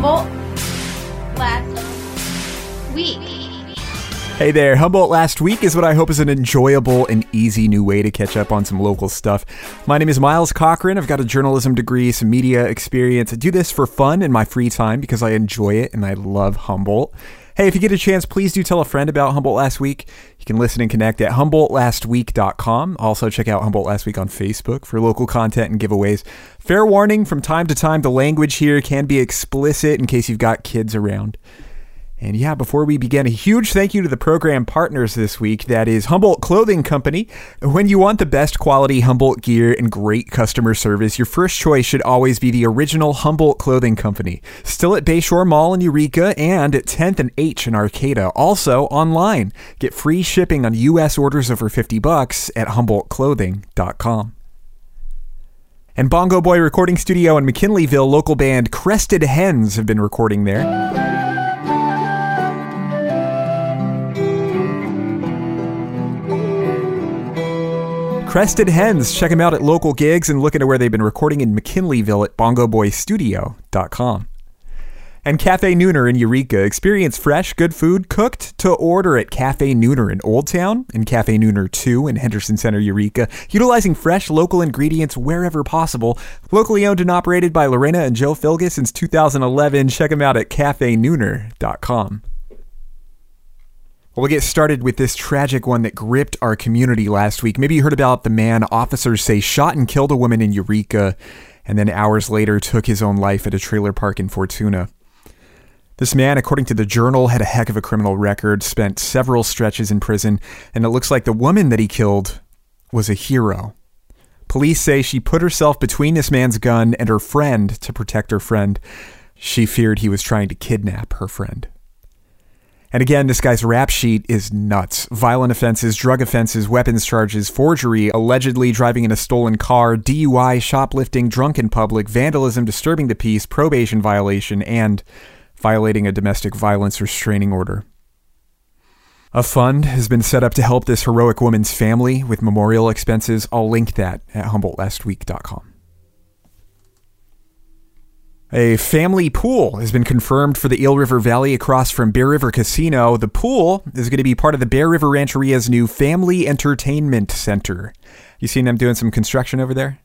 Humboldt last week. Hey there, Humboldt Last Week is what I hope is an enjoyable and easy new way to catch up on some local stuff. My name is Miles Cochran. I've got a journalism degree, some media experience. I do this for fun in my free time because I enjoy it and I love Humboldt. Hey, if you get a chance, please do tell a friend about Humboldt Last Week. You can listen and connect at HumboldtLastWeek.com. Also, check out Humboldt Last Week on Facebook for local content and giveaways. Fair warning from time to time, the language here can be explicit in case you've got kids around. And yeah, before we begin, a huge thank you to the program partners this week. That is Humboldt Clothing Company. When you want the best quality Humboldt gear and great customer service, your first choice should always be the original Humboldt Clothing Company. Still at Bayshore Mall in Eureka and at 10th and H in Arcata. Also online. Get free shipping on U.S. orders over 50 bucks at HumboldtClothing.com. And Bongo Boy Recording Studio in McKinleyville, local band Crested Hens have been recording there. Crested Hens. Check them out at local gigs and look into where they've been recording in McKinleyville at bongoboystudio.com. And Cafe Nooner in Eureka. Experience fresh, good food cooked to order at Cafe Nooner in Old Town and Cafe Nooner 2 in Henderson Center, Eureka, utilizing fresh local ingredients wherever possible. Locally owned and operated by Lorena and Joe Filgus since 2011. Check them out at cafenooner.com. Well, we'll get started with this tragic one that gripped our community last week. Maybe you heard about the man officers say shot and killed a woman in Eureka and then hours later took his own life at a trailer park in Fortuna. This man, according to the Journal, had a heck of a criminal record, spent several stretches in prison, and it looks like the woman that he killed was a hero. Police say she put herself between this man's gun and her friend to protect her friend. She feared he was trying to kidnap her friend. And again, this guy's rap sheet is nuts. Violent offenses, drug offenses, weapons charges, forgery, allegedly driving in a stolen car, DUI, shoplifting, drunk in public, vandalism, disturbing the peace, probation violation, and violating a domestic violence restraining order. A fund has been set up to help this heroic woman's family with memorial expenses. I'll link that at HumboldtLastWeek.com. A family pool has been confirmed for the Eel River Valley across from Bear River Casino. The pool is going to be part of the Bear River Rancheria's new Family Entertainment Center. You seen them doing some construction over there?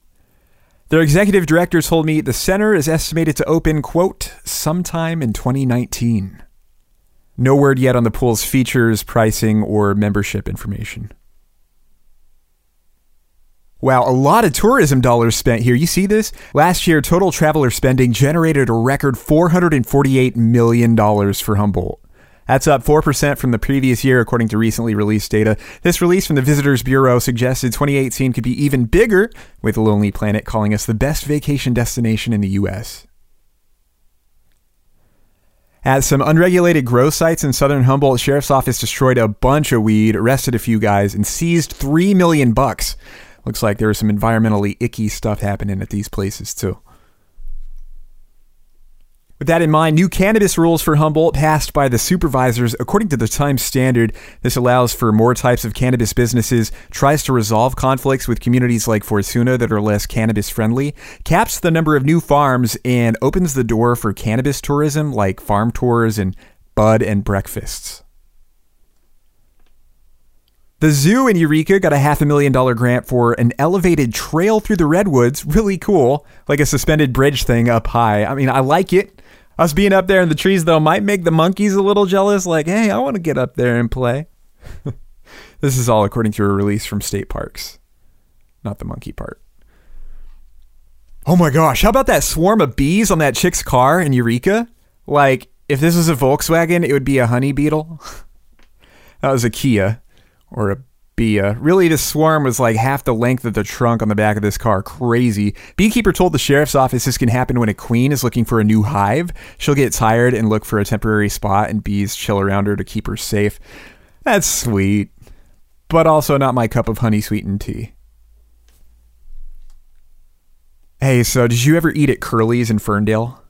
Their executive director told me the center is estimated to open, quote, sometime in 2019. No word yet on the pool's features, pricing, or membership information. Wow, a lot of tourism dollars spent here. You see this? Last year, total traveler spending generated a record $448 million for Humboldt. That's up 4% from the previous year, according to recently released data. This release from the Visitors Bureau suggested 2018 could be even bigger, with Lonely Planet calling us the best vacation destination in the U.S. At some unregulated grow sites in southern Humboldt, sheriff's office destroyed a bunch of weed, arrested a few guys, and seized 3 million bucks. Looks like there was some environmentally icky stuff happening at these places too. With that in mind, new cannabis rules for Humboldt passed by the supervisors. According to the Times Standard, this allows for more types of cannabis businesses, tries to resolve conflicts with communities like Fortuna that are less cannabis friendly, caps the number of new farms, and opens the door for cannabis tourism like farm tours and bud and breakfasts. The zoo in Eureka got a half a million dollar grant for an elevated trail through the redwoods. Really cool. Like a suspended bridge thing up high. I mean, I like it. Us being up there in the trees, though, might make the monkeys a little jealous. Like, hey, I want to get up there and play. this is all according to a release from State Parks, not the monkey part. Oh my gosh, how about that swarm of bees on that chick's car in Eureka? Like, if this was a Volkswagen, it would be a honey beetle. that was a Kia or a Bia. Really, this swarm was like half the length of the trunk on the back of this car. Crazy. Beekeeper told the sheriff's office this can happen when a queen is looking for a new hive. She'll get tired and look for a temporary spot, and bees chill around her to keep her safe. That's sweet, but also not my cup of honey sweetened tea. Hey, so did you ever eat at Curley's in Ferndale?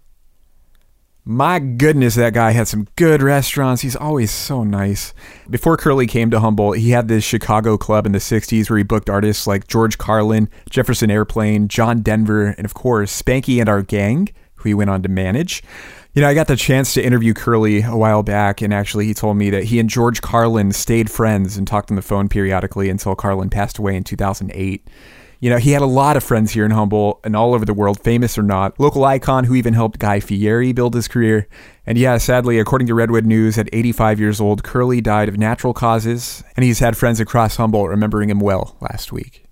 My goodness, that guy had some good restaurants. He's always so nice. Before Curley came to Humboldt, he had this Chicago club in the 60s where he booked artists like George Carlin, Jefferson Airplane, John Denver, and of course, Spanky and Our Gang, who he went on to manage. You know, I got the chance to interview Curley a while back, and actually, he told me that he and George Carlin stayed friends and talked on the phone periodically until Carlin passed away in 2008. You know, he had a lot of friends here in Humboldt and all over the world, famous or not. Local icon who even helped Guy Fieri build his career. And yeah, sadly, according to Redwood News, at 85 years old, Curley died of natural causes, and he's had friends across Humboldt remembering him well last week.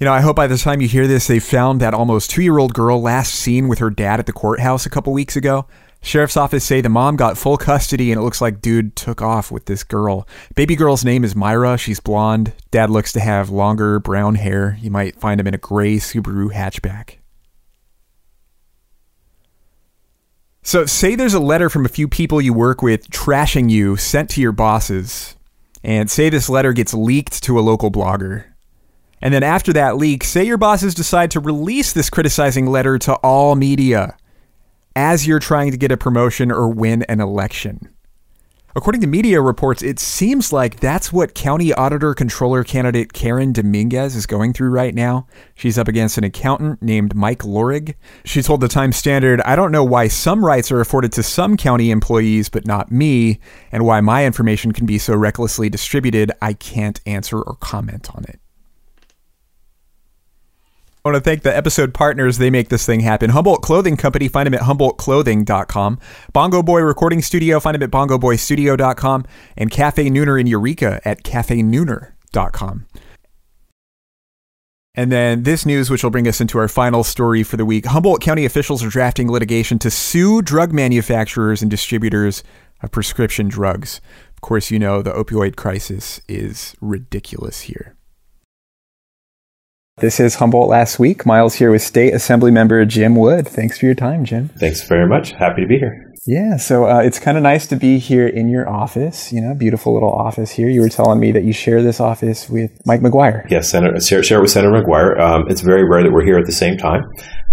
You know, I hope by the time you hear this, they've found that almost two year old girl last seen with her dad at the courthouse a couple weeks ago. Sheriff's office say the mom got full custody and it looks like dude took off with this girl. Baby girl's name is Myra. She's blonde. Dad looks to have longer brown hair. You might find him in a gray Subaru hatchback. So, say there's a letter from a few people you work with trashing you sent to your bosses, and say this letter gets leaked to a local blogger. And then after that leak, say your bosses decide to release this criticizing letter to all media as you're trying to get a promotion or win an election. According to media reports, it seems like that's what County Auditor Controller candidate Karen Dominguez is going through right now. She's up against an accountant named Mike Lorig. She told the Times Standard, I don't know why some rights are afforded to some county employees, but not me, and why my information can be so recklessly distributed, I can't answer or comment on it. I want to thank the episode partners. They make this thing happen. Humboldt Clothing Company, find them at humboldtclothing.com. Bongo Boy Recording Studio, find them at bongoboystudio.com. And Cafe Nooner in Eureka at cafenooner.com. And then this news, which will bring us into our final story for the week Humboldt County officials are drafting litigation to sue drug manufacturers and distributors of prescription drugs. Of course, you know the opioid crisis is ridiculous here. This is Humboldt Last Week. Miles here with State Assembly Member Jim Wood. Thanks for your time, Jim. Thanks very much. Happy to be here. Yeah, so uh, it's kind of nice to be here in your office. You know, beautiful little office here. You were telling me that you share this office with Mike McGuire. Yes, Senator, share, share with Senator McGuire. Um, it's very rare that we're here at the same time,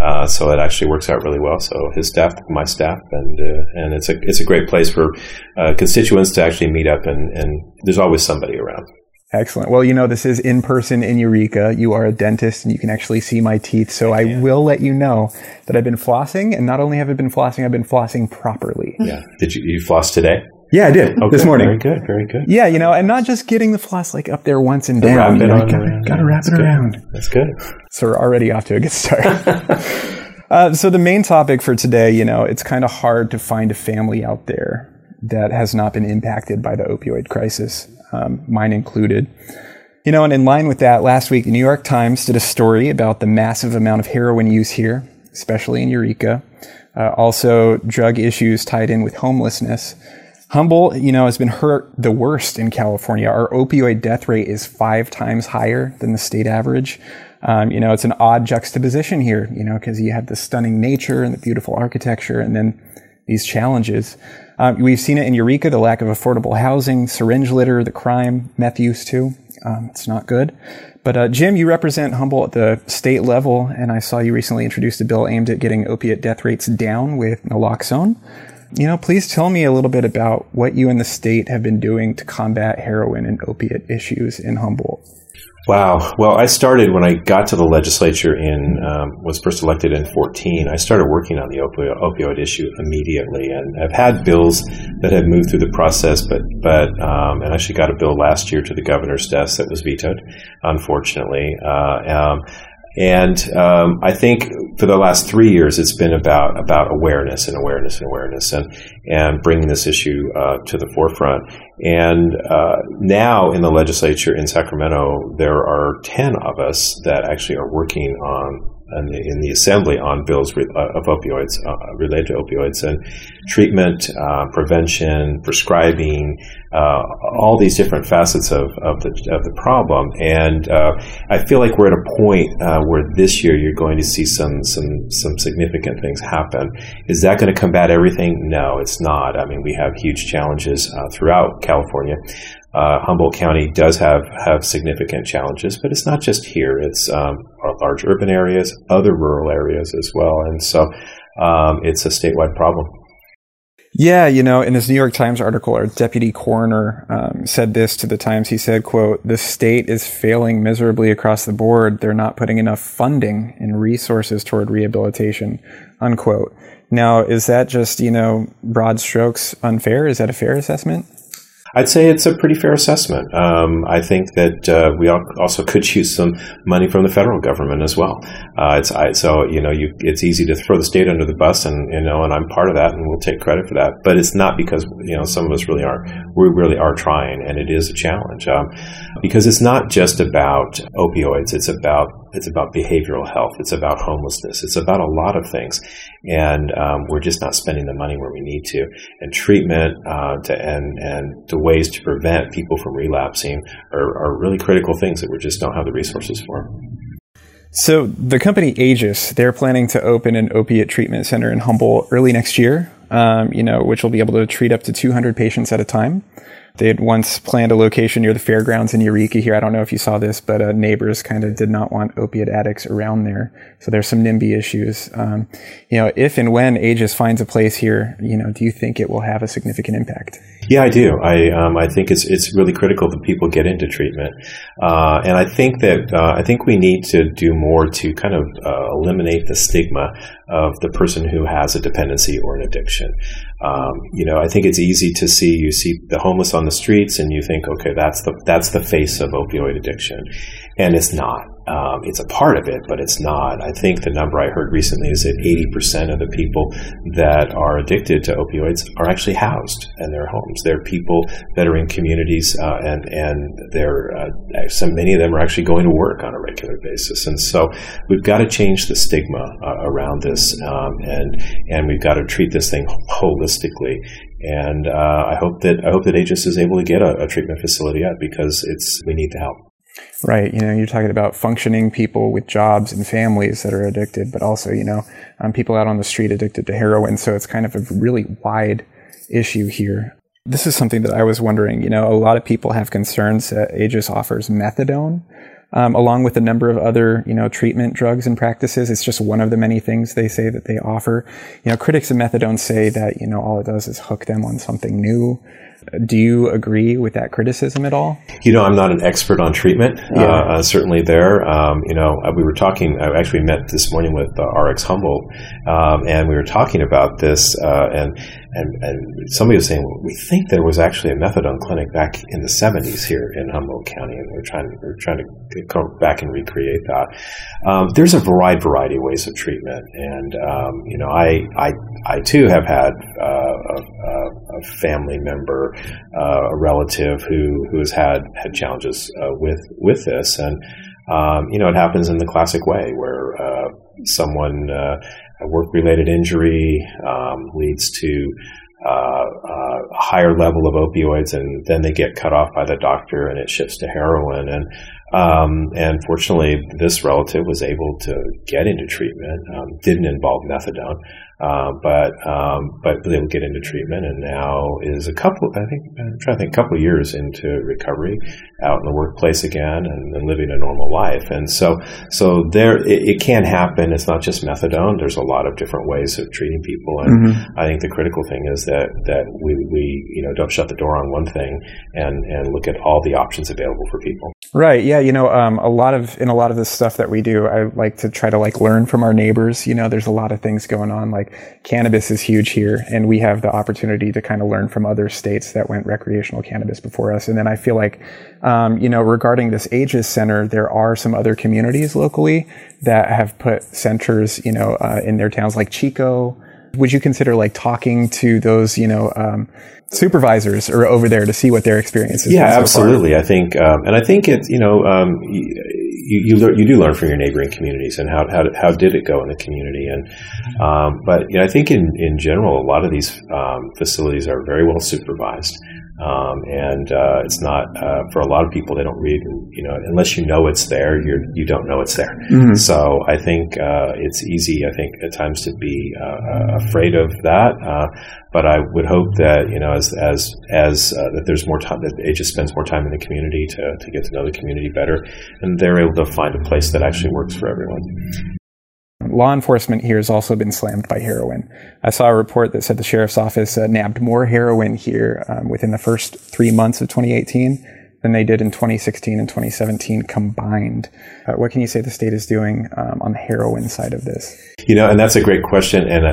uh, so it actually works out really well. So his staff, my staff, and uh, and it's a it's a great place for uh, constituents to actually meet up, and, and there's always somebody around. Excellent. Well, you know, this is in person in Eureka. You are a dentist and you can actually see my teeth. So I will let you know that I've been flossing. And not only have I been flossing, I've been flossing properly. Yeah. Did you, you floss today? Yeah, I did Oh, this morning. Very good. Very good. Yeah, you know, and not just getting the floss like up there once and Wrap down. it You know, gotta, gotta wrap That's it good. around. That's good. So we're already off to a good start. uh, so the main topic for today, you know, it's kind of hard to find a family out there that has not been impacted by the opioid crisis, um, mine included. You know, and in line with that, last week the New York Times did a story about the massive amount of heroin use here, especially in Eureka. Uh, also, drug issues tied in with homelessness. Humboldt, you know, has been hurt the worst in California. Our opioid death rate is five times higher than the state average. Um, you know, it's an odd juxtaposition here, you know, because you have the stunning nature and the beautiful architecture and then these challenges. Um, we've seen it in Eureka, the lack of affordable housing, syringe litter, the crime, meth use too. Um, it's not good. But uh, Jim, you represent Humboldt at the state level, and I saw you recently introduced a bill aimed at getting opiate death rates down with naloxone. You know, please tell me a little bit about what you and the state have been doing to combat heroin and opiate issues in Humboldt. Wow. Well, I started when I got to the legislature in um, was first elected in 14. I started working on the opioid, opioid issue immediately, and I've had bills that have moved through the process, but but um, and actually got a bill last year to the governor's desk that was vetoed, unfortunately. Uh, um, and um, I think for the last three years, it's been about about awareness and awareness and awareness, and and bringing this issue uh, to the forefront. And uh, now in the legislature in Sacramento, there are ten of us that actually are working on in the, assembly on bills uh, of opioids uh, related to opioids and treatment, uh, prevention, prescribing, uh, all these different facets of, of the of the problem. And uh, I feel like we're at a point uh, where this year you're going to see some some some significant things happen. Is that going to combat everything? No, it's not. I mean, we have huge challenges uh, throughout California. Uh, Humboldt County does have have significant challenges, but it's not just here. It's um, our large urban areas, other rural areas as well, and so um, it's a statewide problem. Yeah, you know, in this New York Times article, our deputy coroner um, said this to the Times. He said, "quote The state is failing miserably across the board. They're not putting enough funding and resources toward rehabilitation." Unquote. Now, is that just you know broad strokes unfair? Is that a fair assessment? I'd say it's a pretty fair assessment. Um, I think that uh, we also could use some money from the federal government as well. Uh, it's I, so you know you, it's easy to throw the state under the bus, and you know, and I'm part of that, and we'll take credit for that. But it's not because you know some of us really are. We really are trying, and it is a challenge um, because it's not just about opioids. It's about it's about behavioral health. It's about homelessness. It's about a lot of things, and um, we're just not spending the money where we need to. And treatment uh, to, and and the ways to prevent people from relapsing are, are really critical things that we just don't have the resources for. So the company Aegis, they're planning to open an opiate treatment center in Humboldt early next year. Um, you know, which will be able to treat up to 200 patients at a time. They had once planned a location near the fairgrounds in Eureka here. I don't know if you saw this, but uh, neighbors kind of did not want opiate addicts around there. So there's some NIMBY issues. Um, you know, if and when Aegis finds a place here, you know, do you think it will have a significant impact? Yeah, I do. I um, I think it's it's really critical that people get into treatment, uh, and I think that uh, I think we need to do more to kind of uh, eliminate the stigma of the person who has a dependency or an addiction. Um, you know, I think it's easy to see you see the homeless on the streets and you think, okay, that's the that's the face of opioid addiction, and it's not. Um, it's a part of it, but it's not. I think the number I heard recently is that 80% of the people that are addicted to opioids are actually housed in their homes. They're people that are in communities, uh, and and they're uh, some many of them are actually going to work on a regular basis. And so we've got to change the stigma uh, around this, um, and and we've got to treat this thing holistically. And uh, I hope that I hope that Aegis is able to get a, a treatment facility out because it's we need the help. Right. You know, you're talking about functioning people with jobs and families that are addicted, but also, you know, um, people out on the street addicted to heroin. So it's kind of a really wide issue here. This is something that I was wondering. You know, a lot of people have concerns that Aegis offers methadone. Um, along with a number of other, you know, treatment drugs and practices. It's just one of the many things they say that they offer. You know, critics of methadone say that, you know, all it does is hook them on something new. Do you agree with that criticism at all? You know, I'm not an expert on treatment. Yeah. Uh, uh, certainly, there. Um, you know, uh, we were talking. I actually met this morning with uh, RX Humboldt, um, and we were talking about this. Uh, and and and somebody was saying we think there was actually a methadone clinic back in the 70s here in Humboldt County, and we're trying we're trying to go back and recreate that. Um, there's a wide variety of ways of treatment, and um, you know, I I I too have had uh, a, a, family member, uh, a relative who who has had had challenges uh, with with this, and um, you know, it happens in the classic way where uh, someone uh, a work related injury um, leads to uh, uh, a higher level of opioids, and then they get cut off by the doctor, and it shifts to heroin. And um, and fortunately, this relative was able to get into treatment. Um, didn't involve methadone, uh, but um, but they would get into treatment, and now is a couple. I think I'm trying to think, a couple of years into recovery, out in the workplace again, and, and living a normal life. And so so there, it, it, can happen. It's not just methadone. There's a lot of different ways of treating people, and mm-hmm. I think the critical thing is that that we, we you know don't shut the door on one thing, and and look at all the options available for people. Right. Yeah. You know, um, a lot of in a lot of the stuff that we do, I like to try to like learn from our neighbors. You know, there's a lot of things going on. Like cannabis is huge here, and we have the opportunity to kind of learn from other states that went recreational cannabis before us. And then I feel like, um, you know, regarding this Aegis Center, there are some other communities locally that have put centers, you know, uh, in their towns, like Chico. Would you consider like talking to those, you know, um, supervisors or over there to see what their experience is? Yeah, so absolutely. Far? I think, um, and I think it's you know, um, you you, learn, you do learn from your neighboring communities and how how, how did it go in the community and um, but you know, I think in in general a lot of these um, facilities are very well supervised. Um, and uh, it's not uh, for a lot of people. They don't read, you know, unless you know it's there, you you don't know it's there. Mm-hmm. So I think uh, it's easy. I think at times to be uh, uh, afraid of that. Uh, but I would hope that you know, as as as that there's more time that Aegis spends more time in the community to to get to know the community better, and they're able to find a place that actually works for everyone. Law enforcement here has also been slammed by heroin. I saw a report that said the sheriff's office uh, nabbed more heroin here um, within the first three months of 2018 than they did in 2016 and 2017 combined. Uh, what can you say the state is doing um, on the heroin side of this? You know, and that's a great question and, a,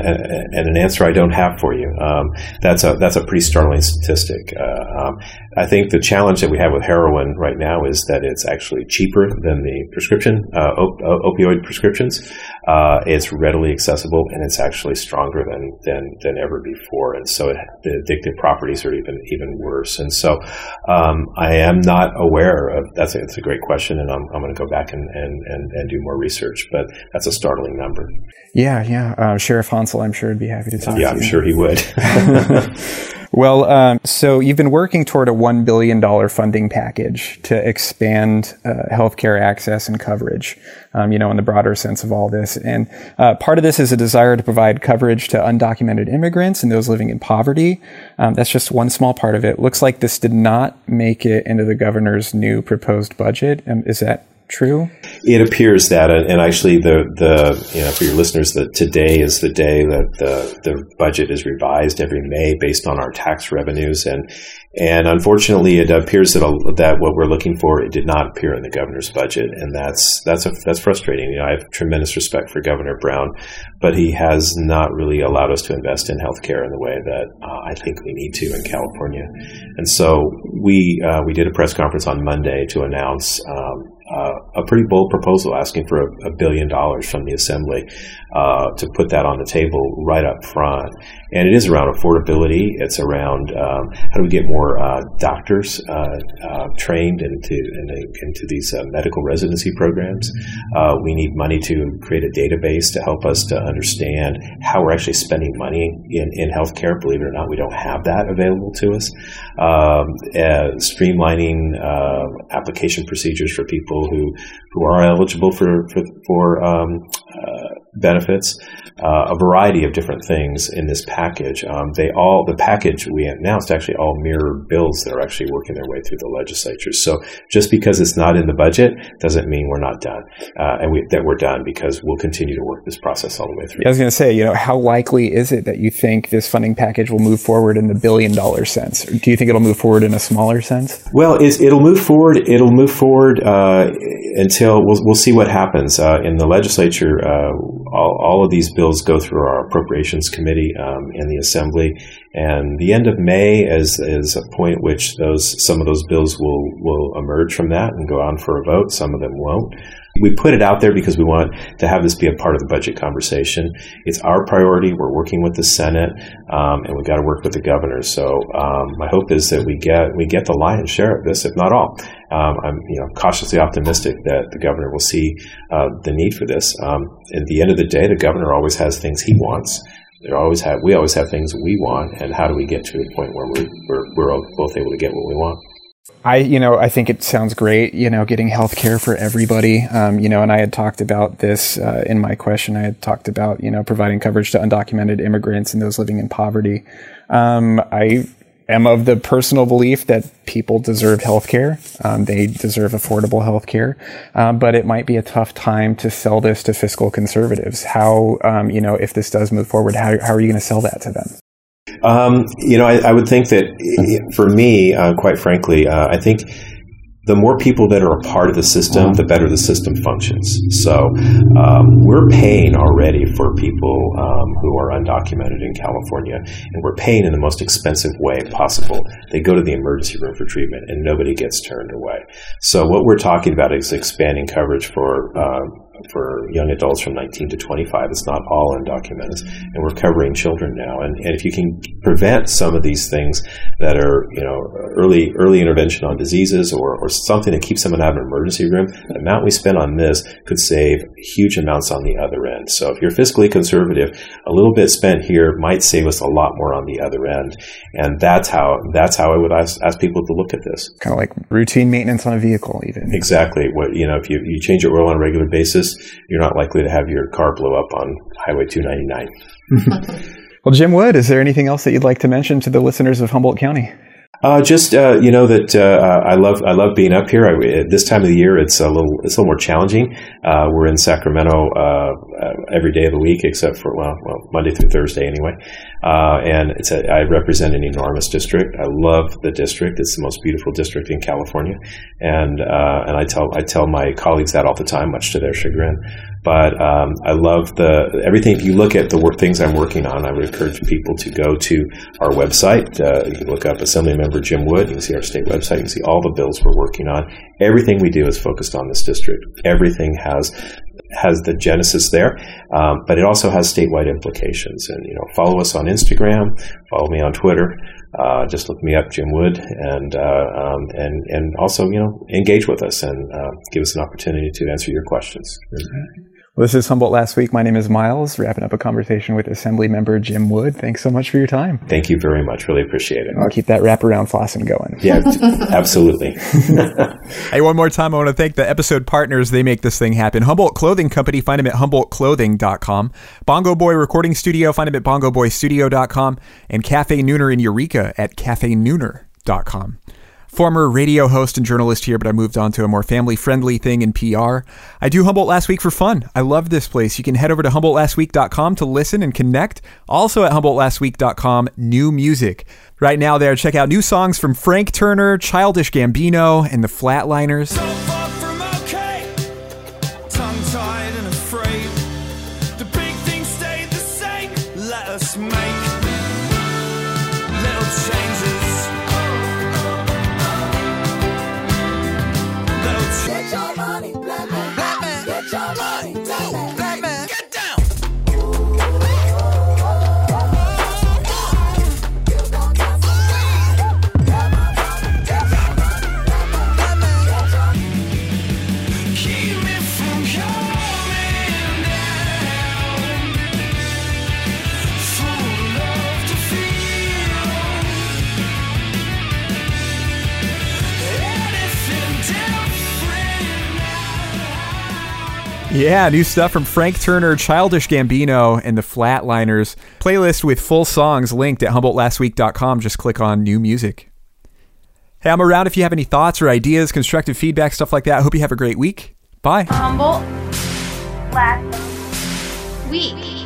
and an answer I don't have for you. Um, that's a that's a pretty startling statistic. Uh, um, I think the challenge that we have with heroin right now is that it's actually cheaper than the prescription uh, op- uh, opioid prescriptions. Uh, it's readily accessible and it's actually stronger than than, than ever before. And so it, the addictive properties are even even worse. And so um, I am not aware of that's a, that's a great question, and I'm, I'm going to go back and, and, and, and do more research. But that's a startling number. Yeah, yeah. Uh, Sheriff Honsal, I'm sure, would be happy to talk. To you. Yeah, to I'm sure he would. well, um, so you've been working toward a one billion dollar funding package to expand uh, healthcare access and coverage. Um, you know, in the broader sense of all this, and uh, part of this is a desire to provide coverage to undocumented immigrants and those living in poverty. Um, that's just one small part of it. Looks like this did not make it into the governor's new proposed budget. Um, is that true? It appears that, and actually, the the you know for your listeners, that today is the day that the the budget is revised every May based on our tax revenues, and and unfortunately, it appears that that what we're looking for it did not appear in the governor's budget, and that's that's a, that's frustrating. You know, I have tremendous respect for Governor Brown, but he has not really allowed us to invest in healthcare in the way that uh, I think we need to in California, and so we uh, we did a press conference on Monday to announce. Um, uh, a pretty bold proposal asking for a, a billion dollars from the assembly uh, to put that on the table right up front. And it is around affordability. It's around um, how do we get more uh, doctors uh, uh, trained into into these uh, medical residency programs. we need money to create a database to help us to understand how we're actually spending money in, in healthcare. Believe it or not, we don't have that available to us. Um, streamlining application procedures for people who who are eligible for for, for um, benefits, uh, a variety of different things in this package. Um, they all the package we announced actually all mirror bills that are actually working their way through the legislature. So just because it's not in the budget doesn't mean we're not done, uh, and we, that we're done because we'll continue to work this process all the way through. I was going to say, you know, how likely is it that you think this funding package will move forward in the billion dollar sense? Or do you think it'll move forward in a smaller sense? Well, it'll move forward. It'll move forward uh, until we'll, we'll see what happens uh, in the legislature uh, all, all of these bills go through our appropriations committee um, in the assembly, and the end of May is is a point which those some of those bills will will emerge from that and go on for a vote. Some of them won't. We put it out there because we want to have this be a part of the budget conversation. It's our priority. We're working with the Senate, um, and we got to work with the governor. So um, my hope is that we get we get the lion's share of this, if not all. Um, I'm you know cautiously optimistic that the governor will see uh, the need for this. Um, at the end of the day, the governor always has things he wants. Always have we always have things we want, and how do we get to a point where we're, we're, we're both able to get what we want? I, you know, I think it sounds great, you know, getting health care for everybody. Um, you know, and I had talked about this uh, in my question. I had talked about, you know, providing coverage to undocumented immigrants and those living in poverty. Um, I am of the personal belief that people deserve health care. Um, they deserve affordable health care. Um, but it might be a tough time to sell this to fiscal conservatives. How, um, you know, if this does move forward, how, how are you going to sell that to them? Um, you know, I, I, would think that for me, uh, quite frankly, uh, I think the more people that are a part of the system, the better the system functions. So um, we're paying already for people um, who are undocumented in California, and we're paying in the most expensive way possible. They go to the emergency room for treatment, and nobody gets turned away. So what we're talking about is expanding coverage for. Uh, for young adults from 19 to 25. It's not all undocumented, and we're covering children now. And, and if you can prevent some of these things that are, you know, early early intervention on diseases or, or something that keeps someone out of an emergency room, the amount we spend on this could save huge amounts on the other end. So if you're fiscally conservative, a little bit spent here might save us a lot more on the other end. And that's how that's how I would ask, ask people to look at this. Kind of like routine maintenance on a vehicle, even. Exactly. What you know, if you, you change your oil on a regular basis, you're not likely to have your car blow up on Highway 299. well, Jim Wood, is there anything else that you'd like to mention to the listeners of Humboldt County? Uh, just uh, you know that uh, I love I love being up here. I, at this time of the year, it's a little it's a little more challenging. Uh, we're in Sacramento uh, uh, every day of the week except for well, well Monday through Thursday anyway. and it's a, I represent an enormous district. I love the district. It's the most beautiful district in California, and and I tell I tell my colleagues that all the time, much to their chagrin. But um, I love the everything. If you look at the work, things I'm working on, I would encourage people to go to our website. Uh, you can look up Assemblymember Jim Wood. You can see our state website. You can see all the bills we're working on. Everything we do is focused on this district. Everything has has the genesis there, um, but it also has statewide implications. And you know, follow us on Instagram, follow me on Twitter. Uh, just look me up, Jim Wood, and uh, um, and and also you know engage with us and uh, give us an opportunity to answer your questions. Mm-hmm. Well, this is Humboldt Last Week. My name is Miles, wrapping up a conversation with Assembly Member Jim Wood. Thanks so much for your time. Thank you very much. Really appreciate it. I'll keep that wraparound flossing going. Yeah, absolutely. hey, one more time, I want to thank the episode partners. They make this thing happen. Humboldt Clothing Company, find them at humboldtclothing.com. Bongo Boy Recording Studio, find them at bongoboystudio.com. And Cafe Nooner in Eureka at cafenooner.com former radio host and journalist here, but I moved on to a more family friendly thing in PR. I do Humboldt Last Week for fun. I love this place. You can head over to HumboldtLastWeek.com to listen and connect. Also at HumboldtLastWeek.com, new music. Right now, there, check out new songs from Frank Turner, Childish Gambino, and the Flatliners. Yeah, new stuff from Frank Turner, Childish Gambino, and the Flatliners. Playlist with full songs linked at HumboldtLastWeek.com. Just click on new music. Hey, I'm around if you have any thoughts or ideas, constructive feedback, stuff like that. I hope you have a great week. Bye. Humboldt Last Week.